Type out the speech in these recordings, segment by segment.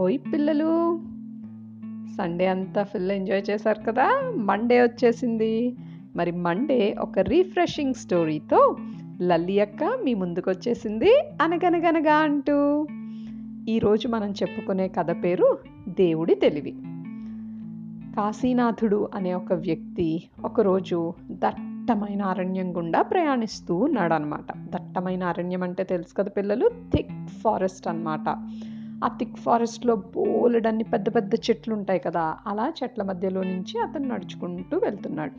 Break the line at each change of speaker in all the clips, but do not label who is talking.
ఓయ్ పిల్లలు సండే అంతా ఫుల్ ఎంజాయ్ చేశారు కదా మండే వచ్చేసింది. మరి మండే ఒక రీఫ్రెషింగ్ స్టోరీతో లల్లి అక్క మీ ముందుకు వచ్చేసింది అనగనగనగా అంటూ. ఈరోజు మనం చెప్పుకునే కథ పేరు దేవుడి తెలివి. కాశీనాథుడు అనే ఒక వ్యక్తి ఒకరోజు దట్టమైన అరణ్యం గుండా ప్రయాణిస్తూ ఉన్నాడు అనమాట దట్టమైన అరణ్యం అంటే తెలుసు కదా పిల్లలు థిక్ ఫారెస్ట్ అన్నమాట. ఆ థిక్ ఫారెస్ట్లో బోలెడన్ని పెద్ద పెద్ద చెట్లు ఉంటాయి కదా అలా చెట్ల మధ్యలో నుంచి అతను నడుచుకుంటూ వెళ్తున్నాడు.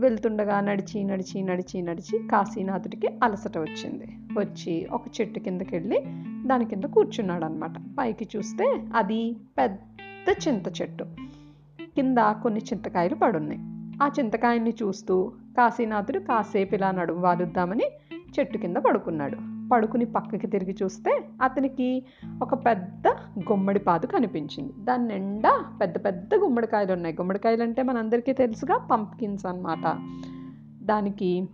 వెళ్తుండగా నడిచి నడిచి నడిచి నడిచి కాశీనాథుడికి అలసట వచ్చింది. వచ్చి ఒక చెట్టు కిందకి వెళ్ళి దాని కింద కూర్చున్నాడు అనమాట పైకి చూస్తే అది పెద్ద చింత చెట్టు. కింద కొన్ని చింతకాయలు పడున్నాయి. ఆ చింతకాయల్ని చూస్తూ కాశీనాథుడు కాసేపు ఇలా నడుము వాలుద్దామని చెట్టు కింద పడుకున్నాడు. పడుకుని పక్కకి తిరిగి చూస్తే అతనికి ఒక పెద్ద గుమ్మడి పాదు కనిపించింది. దాని నిండా పెద్ద పెద్ద గుమ్మడికాయలు ఉన్నాయి. గుమ్మడికాయలు అంటే మనందరికీ తెలుసుగా పంప్కిన్స్ అనమాట దానికి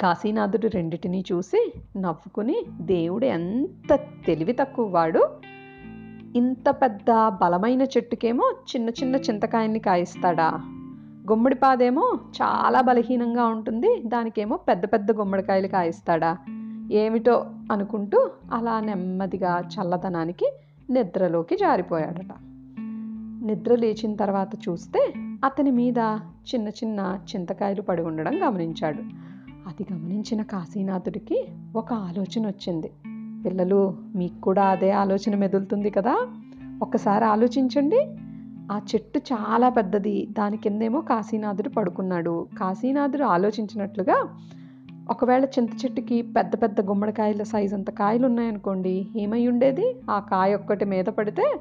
కాశీనాథుడు రెండిటిని చూసి నవ్వుకుని దేవుడు ఎంత తెలివి తక్కువ వాడు ఇంత పెద్ద బలమైన చెట్టుకేమో చిన్న చిన్న చింతకాయల్ని కాయిస్తాడా? గుమ్మడి పాదేమో చాలా బలహీనంగా ఉంటుంది. దానికేమో పెద్ద పెద్ద గుమ్మడికాయలు కాయిస్తాడా? ఏమిటో అనుకుంటూ అలా నెమ్మదిగా చల్లదనానికి నిద్రలోకి జారిపోయాడట. నిద్ర లేచిన తర్వాత చూస్తే అతని మీద చిన్న చిన్న చింతకాయలు పడి ఉండడం గమనించాడు. అది గమనించిన కాశీనాథుడికి ఒక ఆలోచన వచ్చింది. పిల్లలు మీకు కూడా అదే ఆలోచన మెదులుతుంది కదా? ఒకసారి ఆలోచించండి. ఆ చెట్టు చాలా పెద్దది దాని కిందేమో కాశీనాథుడు పడుకున్నాడు. కాశీనాథుడు ఆలోచించినట్లుగా ఒకవేళ చింత చెట్టుకి పెద్ద పెద్ద గుమ్మడికాయల సైజు అంత కాయలు ఉన్నాయనుకోండి ఏమై ఉండేది? ఆ కాయ ఒక్కటి మీద పడితే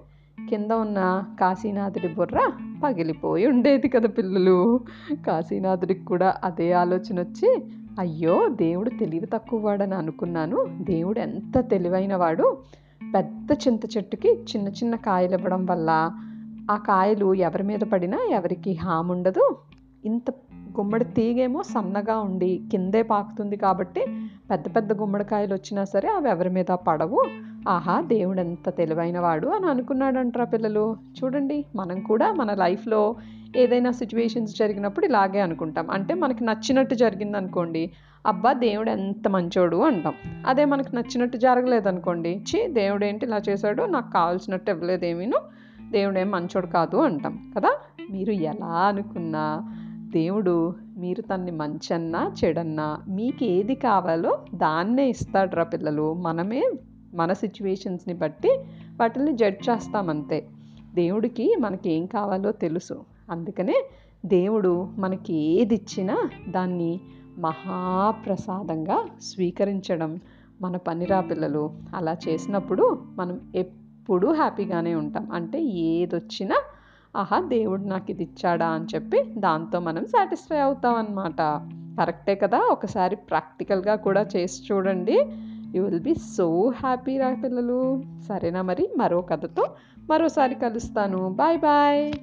కింద ఉన్న కాశీనాథుడి బుర్ర పగిలిపోయి ఉండేది కదా పిల్లలు. కాశీనాథుడికి కూడా అదే ఆలోచన వచ్చి అయ్యో దేవుడు తెలివి తక్కువ వాడని అనుకున్నాను. దేవుడు ఎంత తెలివైన వాడు. పెద్ద చింత చెట్టుకి చిన్న చిన్న కాయలు ఇవ్వడం వల్ల ఆ కాయలు ఎవరి మీద పడినా ఎవరికి హామ్ ఉండదు ఇంత గుమ్మడి తీగేమో సన్నగా ఉండి కిందే పాకుతుంది కాబట్టి పెద్ద పెద్ద గుమ్మడికాయలు వచ్చినా సరే అవి ఎవరి మీద పడవు. ఆహా దేవుడు ఎంత తెలివైన వాడు అని అనుకున్నాడంటారా పిల్లలు. చూడండి మనం కూడా మన లైఫ్లో ఏదైనా సిచ్యువేషన్స్ జరిగినప్పుడు ఇలాగే అనుకుంటాం. అంటే మనకి నచ్చినట్టు జరిగింది అనుకోండి అబ్బా దేవుడు ఎంత మంచోడు అంటాం. అదే మనకు నచ్చినట్టు జరగలేదనుకోండి చి దేవుడు ఏంటి ఇలా చేశాడు? నాకు కావాల్సినట్టు ఇవ్వలేదు ఏమీను దేవుడు ఏం మంచోడు కాదు అంటాం కదా. మీరు ఎలా అనుకున్నా దేవుడు మీరు తన్ని మంచన్నా చెడన్నా మీకు ఏది కావాలో దాన్నే ఇస్తాడ్రా పిల్లలు. మనమే మన సిచ్యువేషన్స్ని బట్టి వాటిని జడ్జ్ చేస్తామంతే దేవుడికి మనకి ఏం కావాలో తెలుసు. అందుకనే దేవుడు మనకి ఏది ఇచ్చినా దాన్ని మహాప్రసాదంగా స్వీకరించడం మన పనిరా పిల్లలు. అలా చేసినప్పుడు మనం ఎప్పుడూ హ్యాపీగానే ఉంటాం. అంటే ఏదొచ్చినా ఆహా దేవుడు నాకు ఇది ఇచ్చాడా అని చెప్పి దాంతో మనం సాటిస్ఫై అవుతాం అన్నమాట కరెక్టే కదా? ఒకసారి ప్రాక్టికల్గా కూడా చేసి చూడండి. You will be so happy రా పిల్లలు. సరేనా మరి? మరో కథతో మరోసారి కలుస్తాను. Bye bye.